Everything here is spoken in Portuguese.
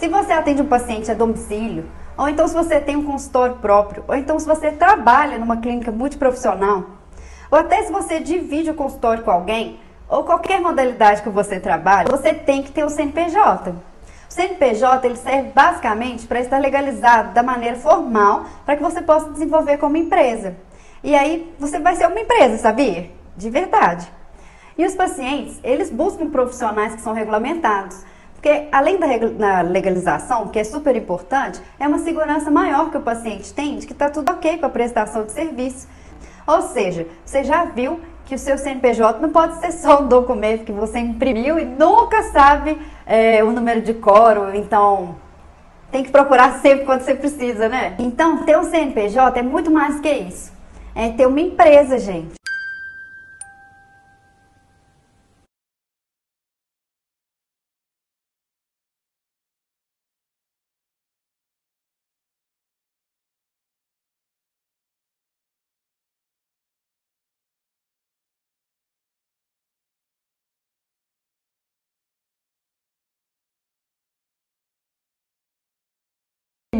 Se você atende um paciente a domicílio, ou então se você tem um consultório próprio, ou então se você trabalha numa clínica multiprofissional, ou até se você divide o consultório com alguém, ou qualquer modalidade que você trabalha, você tem que ter o CNPJ. O CNPJ ele serve basicamente para estar legalizado da maneira formal para que você possa desenvolver como empresa. E aí você vai ser uma empresa, sabia? De verdade. E os pacientes, eles buscam profissionais que são regulamentados. Porque além da legalização, que é super importante, é uma segurança maior que o paciente tem de que está tudo ok com a prestação de serviço. Ou seja, você já viu que o seu CNPJ não pode ser só um documento que você imprimiu e nunca sabe é, o número de coro, então tem que procurar sempre quando você precisa, né? Então, ter um CNPJ é muito mais que isso. É ter uma empresa, gente.